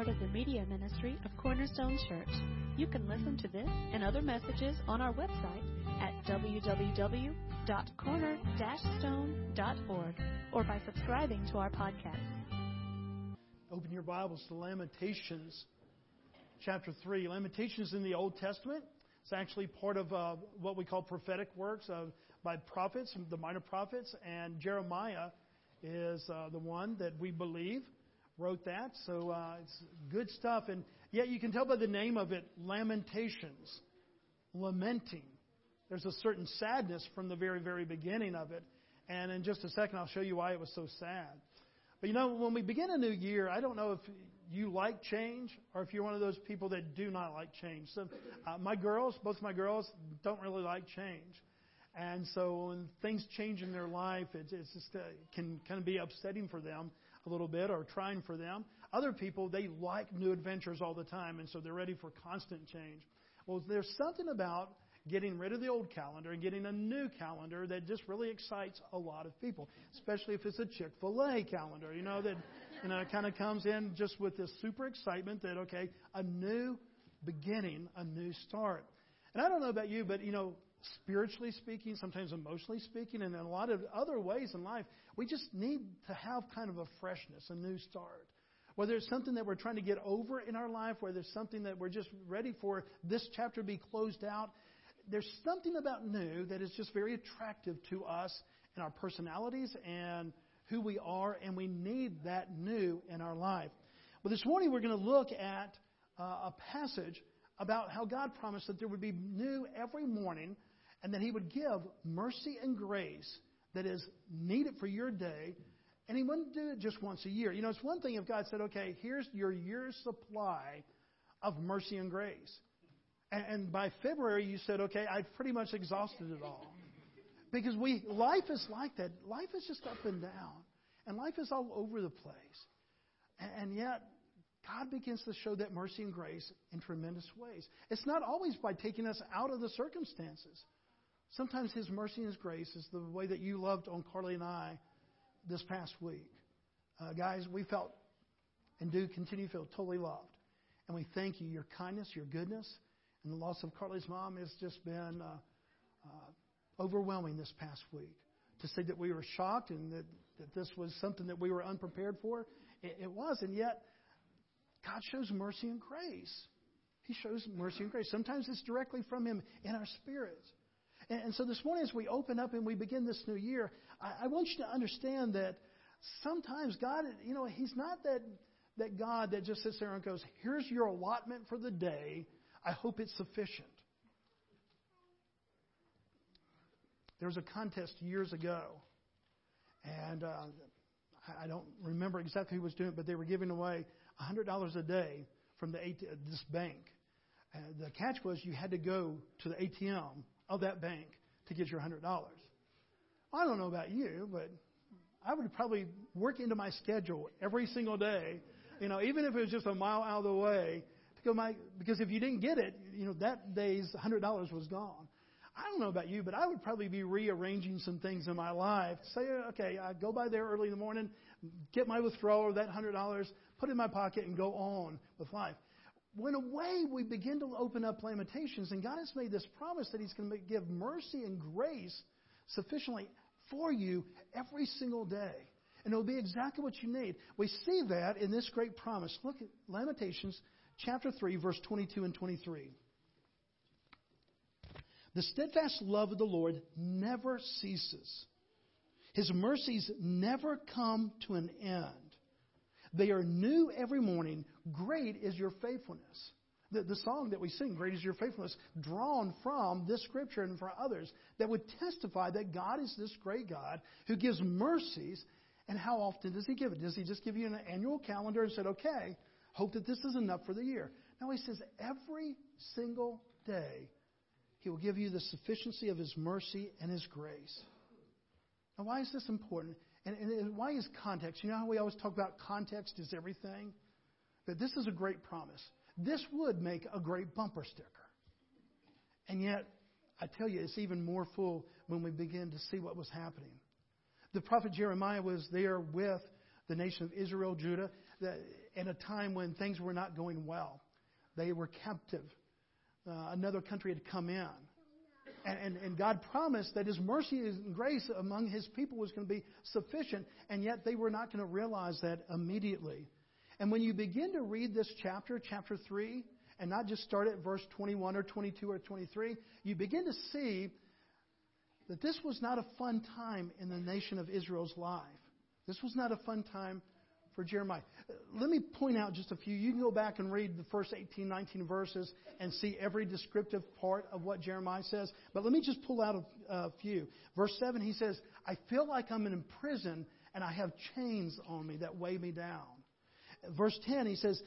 part of the media ministry of Cornerstone Church. You can listen to this and other messages on our website at www.corner-stone.org or by subscribing to our podcast. Open your Bibles to Lamentations chapter 3. Lamentations in the Old Testament. It's actually part of uh, what we call prophetic works by prophets, the minor prophets, and Jeremiah is uh, the one that we believe wrote that. So uh, it's good stuff. And yet you can tell by the name of it, Lamentations, lamenting. There's a certain sadness from the very, very beginning of it. And in just a second, I'll show you why it was so sad. But you know, when we begin a new year, I don't know if you like change or if you're one of those people that do not like change. So, uh, my girls, both my girls, don't really like change. And so when things change in their life, it it's just, uh, can kind of be upsetting for them a little bit or trying for them. Other people, they like new adventures all the time, and so they're ready for constant change. Well, there's something about getting rid of the old calendar and getting a new calendar that just really excites a lot of people, especially if it's a Chick fil A calendar, you know, that you know, it kind of comes in just with this super excitement that, okay, a new beginning, a new start. And I don't know about you, but, you know, spiritually speaking, sometimes emotionally speaking, and in a lot of other ways in life, we just need to have kind of a freshness, a new start. Whether it's something that we're trying to get over in our life, whether it's something that we're just ready for this chapter to be closed out, there's something about new that is just very attractive to us and our personalities and who we are, and we need that new in our life. Well, this morning we're going to look at uh, a passage about how God promised that there would be new every morning and that He would give mercy and grace that is needed for your day. And He wouldn't do it just once a year. You know, it's one thing if God said, okay, here's your year's supply of mercy and grace. And, and by February, you said, okay, I've pretty much exhausted it all. Because we, life is like that. Life is just up and down. And life is all over the place. And, and yet, God begins to show that mercy and grace in tremendous ways. It's not always by taking us out of the circumstances. Sometimes His mercy and His grace is the way that you loved on Carly and I this past week. Uh, guys, we felt and do continue to feel totally loved. And we thank you. Your kindness, your goodness, and the loss of Carly's mom has just been uh, uh, overwhelming this past week. To say that we were shocked and that, that this was something that we were unprepared for, it, it was. And yet, God shows mercy and grace. He shows mercy and grace. Sometimes it's directly from Him in our spirits. And, and so this morning, as we open up and we begin this new year, I, I want you to understand that sometimes God, you know, He's not that, that God that just sits there and goes, here's your allotment for the day. I hope it's sufficient. There was a contest years ago, and uh, I don't remember exactly who was doing it, but they were giving away $100 a day from the AT- this bank. Uh, the catch was you had to go to the ATM of that bank to get your $100. I don't know about you, but I would probably work into my schedule every single day, you know, even if it was just a mile out of the way, to go my because if you didn't get it, you know, that day's $100 was gone. I don't know about you, but I would probably be rearranging some things in my life. Say, okay, I go by there early in the morning, get my withdrawal of that $100, put it in my pocket, and go on with life. When away we begin to open up Lamentations, and God has made this promise that He's going to give mercy and grace sufficiently for you every single day. And it'll be exactly what you need. We see that in this great promise. Look at Lamentations chapter 3, verse 22 and 23. The steadfast love of the Lord never ceases. His mercies never come to an end. They are new every morning. Great is your faithfulness. The, the song that we sing, Great is Your Faithfulness, drawn from this scripture and from others that would testify that God is this great God who gives mercies. And how often does He give it? Does He just give you an annual calendar and said, okay, hope that this is enough for the year? No, He says every single day He will give you the sufficiency of His mercy and His grace. Now, why is this important? And, and why is context? You know how we always talk about context is everything? That this is a great promise. This would make a great bumper sticker. And yet, I tell you, it's even more full when we begin to see what was happening. The prophet Jeremiah was there with the nation of Israel, Judah. in a time when things were not going well. They were captive. Uh, another country had come in. And, and, and, God promised that His mercy and grace among His people was going to be sufficient, and yet they were not going to realize that immediately. And when you begin to read this chapter, chapter 3, and not just start at verse 21 or 22 or 23, you begin to see that this was not a fun time in the nation of Israel's life. This was not a fun time for Jeremiah. Let me point out just a few. You can go back and read the first 18, 19 verses and see every descriptive part of what Jeremiah says. But let me just pull out a, a few. Verse 7, he says, I feel like I'm in prison and I have chains on me that weigh me down. Verse 10, he says,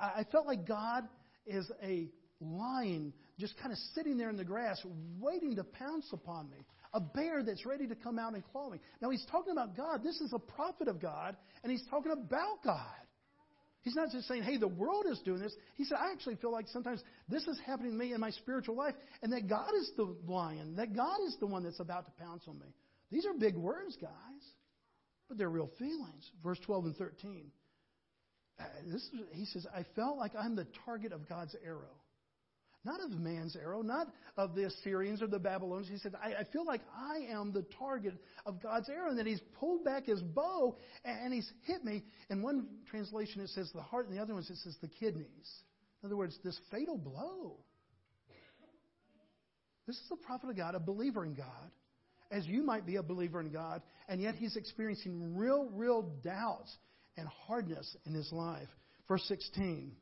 I, I felt like God is a lion just kind of sitting there in the grass waiting to pounce upon me a bear that's ready to come out and claw me. Now he's talking about God. This is a prophet of God, and he's talking about God. He's not just saying, hey, the world is doing this. He said, I actually feel like sometimes this is happening to me in my spiritual life, and that God is the lion, that God is the one that's about to pounce on me. These are big words, guys, but they're real feelings. Verse 12 and 13. Uh, this is, he says, I felt like I'm the target of God's arrow. Not of man's arrow, not of the Assyrians or the Babylonians. He said, I, I feel like I am the target of God's arrow. And then he's pulled back his bow and he's hit me. In one translation, it says the heart, and the other one, it says the kidneys. In other words, this fatal blow. This is the prophet of God, a believer in God, as you might be a believer in God, and yet he's experiencing real, real doubts and hardness in his life. Verse 16.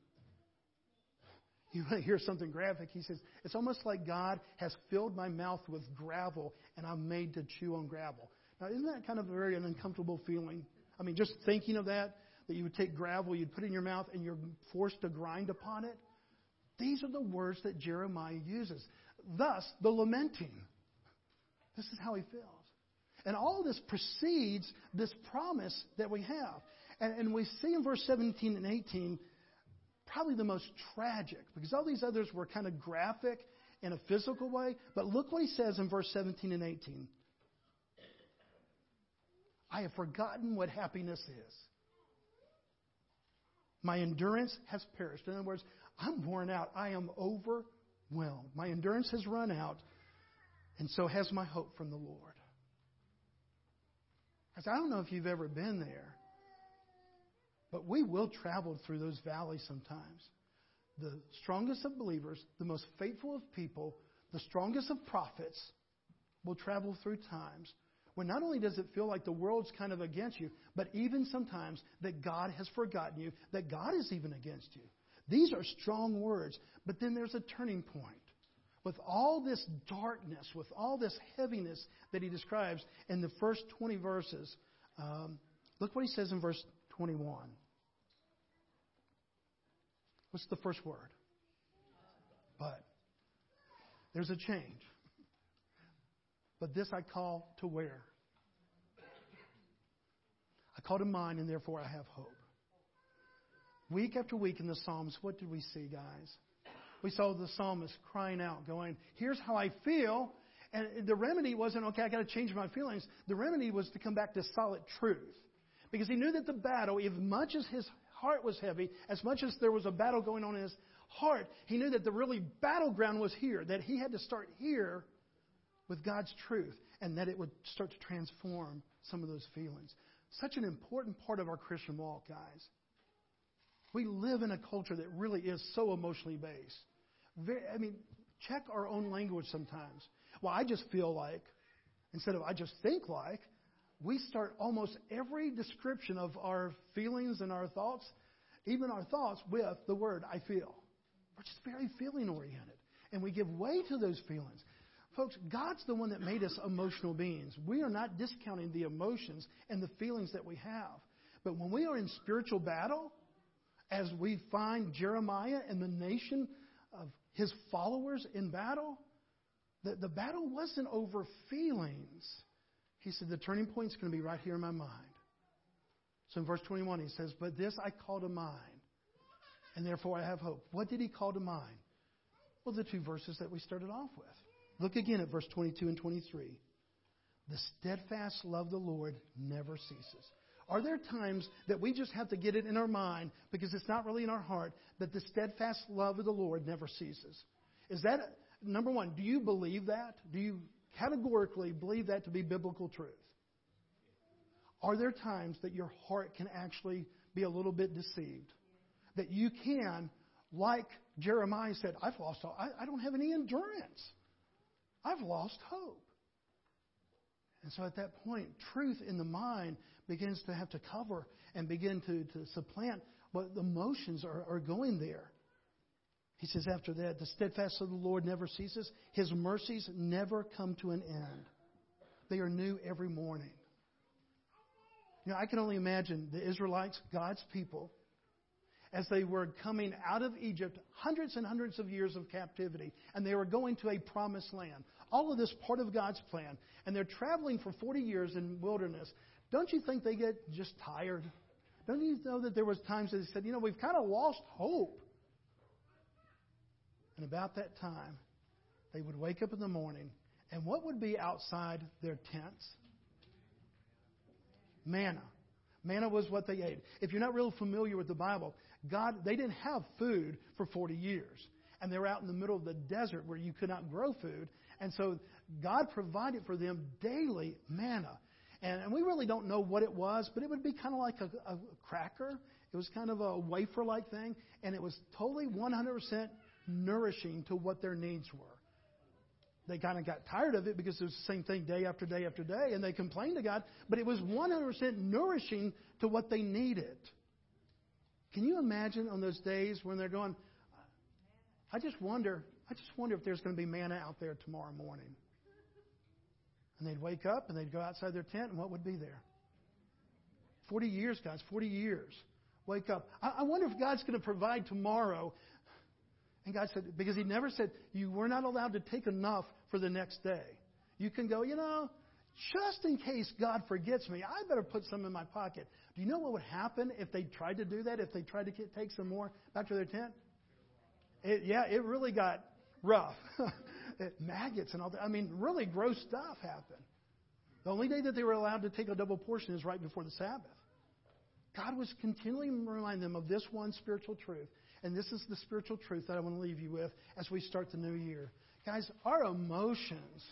You to hear something graphic? He says, It's almost like God has filled my mouth with gravel and I'm made to chew on gravel. Now, isn't that kind of a very uncomfortable feeling? I mean, just thinking of that, that you would take gravel, you'd put it in your mouth, and you're forced to grind upon it. These are the words that Jeremiah uses. Thus, the lamenting. This is how he feels. And all this precedes this promise that we have. And, and we see in verse 17 and 18 probably the most tragic because all these others were kind of graphic in a physical way. But look what he says in verse 17 and 18. I have forgotten what happiness is. My endurance has perished. In other words, I'm worn out. I am overwhelmed. My endurance has run out, and so has my hope from the Lord. I don't know if you've ever been there, but we will travel through those valleys sometimes. The strongest of believers, the most faithful of people, the strongest of prophets will travel through times when not only does it feel like the world's kind of against you, but even sometimes that God has forgotten you, that God is even against you. These are strong words, but then there's a turning point. With all this darkness, with all this heaviness that he describes in the first 20 verses, um, look what he says in verse 21. What's the first word? But. There's a change. But this I call to where? I call to mind, and therefore I have hope. Week after week in the Psalms, what did we see, guys? We saw the psalmist crying out, going, Here's how I feel. And the remedy wasn't, okay, I got to change my feelings. The remedy was to come back to solid truth. Because he knew that the battle, as much as his heart was heavy, as much as there was a battle going on in his heart, he knew that the really battleground was here, that he had to start here with God's truth, and that it would start to transform some of those feelings. Such an important part of our Christian walk, guys. We live in a culture that really is so emotionally based. Very, I mean, check our own language sometimes. Well, I just feel like, instead of I just think like, we start almost every description of our feelings and our thoughts, even our thoughts, with the word I feel. We're just very feeling oriented. And we give way to those feelings. Folks, God's the one that made us emotional beings. We are not discounting the emotions and the feelings that we have. But when we are in spiritual battle, as we find Jeremiah and the nation of his followers in battle, the, the battle wasn't over feelings. He said, The turning point is going to be right here in my mind. So in verse 21, he says, But this I call to mind, and therefore I have hope. What did he call to mind? Well, the two verses that we started off with. Look again at verse 22 and 23. The steadfast love of the Lord never ceases. Are there times that we just have to get it in our mind because it's not really in our heart that the steadfast love of the Lord never ceases? Is that, number one, do you believe that? Do you categorically believe that to be biblical truth? Are there times that your heart can actually be a little bit deceived? That you can, like Jeremiah said, I've lost all, I, I don't have any endurance. I've lost hope. And so at that point, truth in the mind begins to have to cover and begin to, to supplant what the emotions are, are going there. He says after that, the steadfast of the Lord never ceases. His mercies never come to an end. They are new every morning. You know, I can only imagine the Israelites, God's people, as they were coming out of Egypt, hundreds and hundreds of years of captivity, and they were going to a promised land. All of this part of God's plan. And they're traveling for 40 years in wilderness. Don't you think they get just tired? Don't you know that there was times that they said, you know, we've kind of lost hope. And about that time, they would wake up in the morning, and what would be outside their tents? Manna. Manna was what they ate. If you're not real familiar with the Bible, God, they didn't have food for 40 years. And they were out in the middle of the desert where you could not grow food. And so God provided for them daily manna. And, and we really don't know what it was, but it would be kind of like a, a cracker. It was kind of a wafer like thing. And it was totally 100% nourishing to what their needs were. They kind of got tired of it because it was the same thing day after day after day, and they complained to God, but it was 100% nourishing to what they needed. Can you imagine on those days when they're going, I just wonder, I just wonder if there's going to be manna out there tomorrow morning. And they'd wake up and they'd go outside their tent, and what would be there? 40 years, guys, 40 years. Wake up. I, I wonder if God's going to provide tomorrow. And God said, because He never said, you were not allowed to take enough for the next day. You can go, you know, just in case God forgets me, I better put some in my pocket. Do you know what would happen if they tried to do that, if they tried to get, take some more back to their tent? It, yeah, it really got rough. it, maggots and all that. I mean, really gross stuff happened. The only day that they were allowed to take a double portion is right before the Sabbath. God was continually reminding them of this one spiritual truth. And this is the spiritual truth that I want to leave you with as we start the new year. Guys, our emotions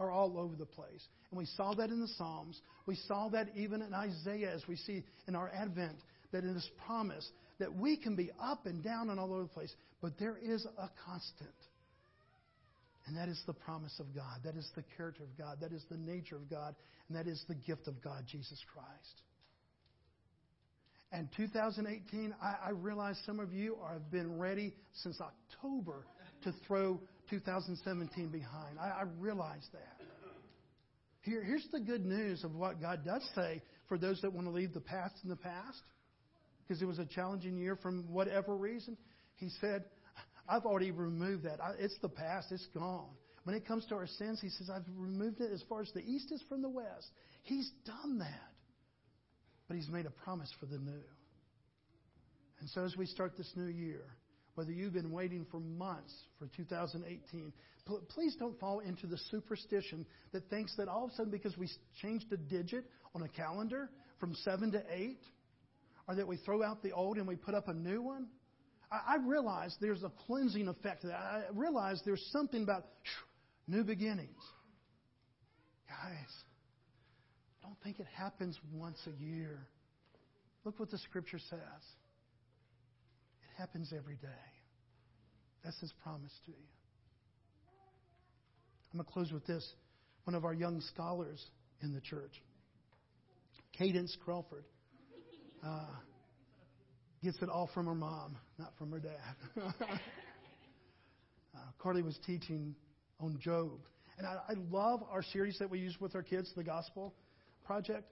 are all over the place. And we saw that in the Psalms. We saw that even in Isaiah as we see in our Advent, that in this promise that we can be up and down and all over the place. But there is a constant. And that is the promise of God. That is the character of God. That is the nature of God. And that is the gift of God, Jesus Christ. And 2018, I, I realize some of you are, have been ready since October to throw 2017 behind. I, I realize that. Here, here's the good news of what God does say for those that want to leave the past in the past, because it was a challenging year from whatever reason. He said, I've already removed that. I, it's the past, it's gone. When it comes to our sins, He says, I've removed it as far as the east is from the west. He's done that. But He's made a promise for the new. And so as we start this new year, whether you've been waiting for months for 2018, pl- please don't fall into the superstition that thinks that all of a sudden because we changed a digit on a calendar from 7 to 8, or that we throw out the old and we put up a new one, I, I realize there's a cleansing effect that. I realize there's something about new beginnings. Guys, don't think it happens once a year. Look what the scripture says. It happens every day. That's his promise to you. I'm going to close with this. One of our young scholars in the church, Cadence Crawford. Uh, gets it all from her mom, not from her dad. uh, Carly was teaching on Job. And I, I love our series that we use with our kids, the Gospel Project.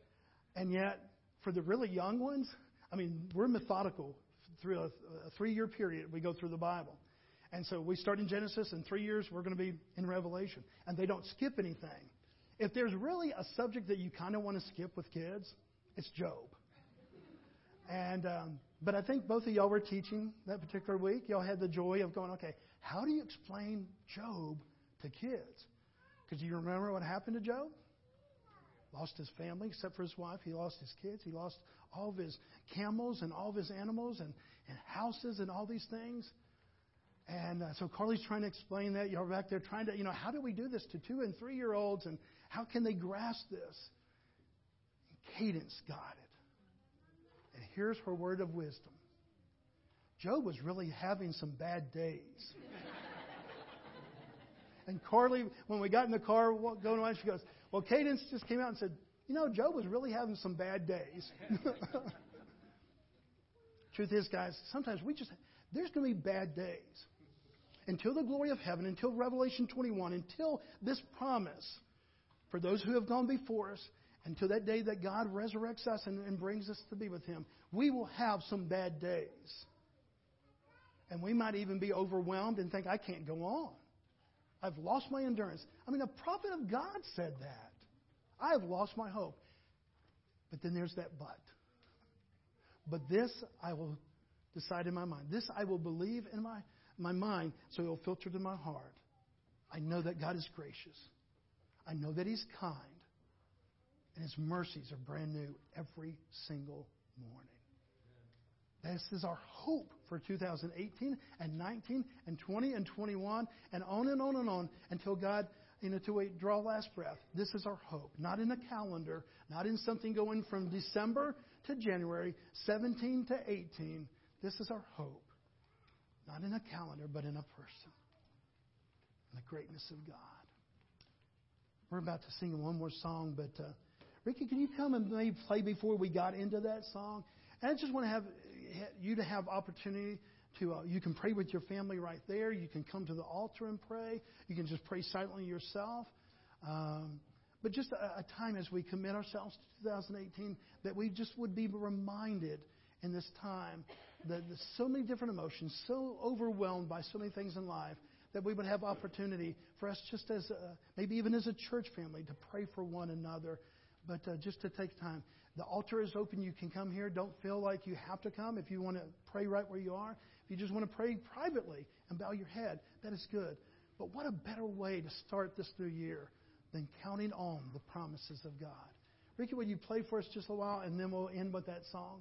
And yet, for the really young ones, I mean, we're methodical. Through a, a three year period, we go through the Bible. And so we start in Genesis, in three years, we're going to be in Revelation. And they don't skip anything. If there's really a subject that you kind of want to skip with kids, it's Job. And um, but I think both of y'all were teaching that particular week. Y'all had the joy of going, okay, how do you explain Job to kids? Because you remember what happened to Job? Lost his family except for his wife. He lost his kids. He lost all of his camels and all of his animals and, and houses and all these things. And uh, so Carly's trying to explain that. You're back there trying to, you know, how do we do this to two and three year olds and how can they grasp this? And Cadence got it. And here's her word of wisdom Job was really having some bad days. and Carly, when we got in the car going away, she goes, Well, Cadence just came out and said, You know, Job was really having some bad days. Truth is, guys, sometimes we just, there's going to be bad days until the glory of heaven, until Revelation 21, until this promise for those who have gone before us, until that day that God resurrects us and, and brings us to be with Him, we will have some bad days. And we might even be overwhelmed and think, I can't go on. I've lost my endurance. I mean, a prophet of God said that. I have lost my hope. But then there's that but. But this I will decide in my mind. This I will believe in my my mind so it will filter to my heart. I know that God is gracious. I know that He's kind. And His mercies are brand new every single morning. This is our hope for 2018 and 19 and 20 and 21 and on and on and on until God, you know, to we draw last breath. This is our hope. Not in a calendar, not in something going from December to January, 17 to 18. This is our hope. Not in a calendar, but in a person. In the greatness of God. We're about to sing one more song, but uh, Ricky, can you come and maybe play before we got into that song? And I just want to have you to have opportunity to. Uh, you can pray with your family right there. You can come to the altar and pray. You can just pray silently yourself. Um, but just a, a time as we commit ourselves to 2018 that we just would be reminded in this time that so many different emotions, so overwhelmed by so many things in life, that we would have opportunity for us just as a, maybe even as a church family to pray for one another, but uh, just to take time. The altar is open. You can come here. Don't feel like you have to come. If you want to pray right where you are, if you just want to pray privately and bow your head, that is good. But what a better way to start this new year than counting on the promises of God. Ricky, would you play for us just a while, and then we'll end with that song?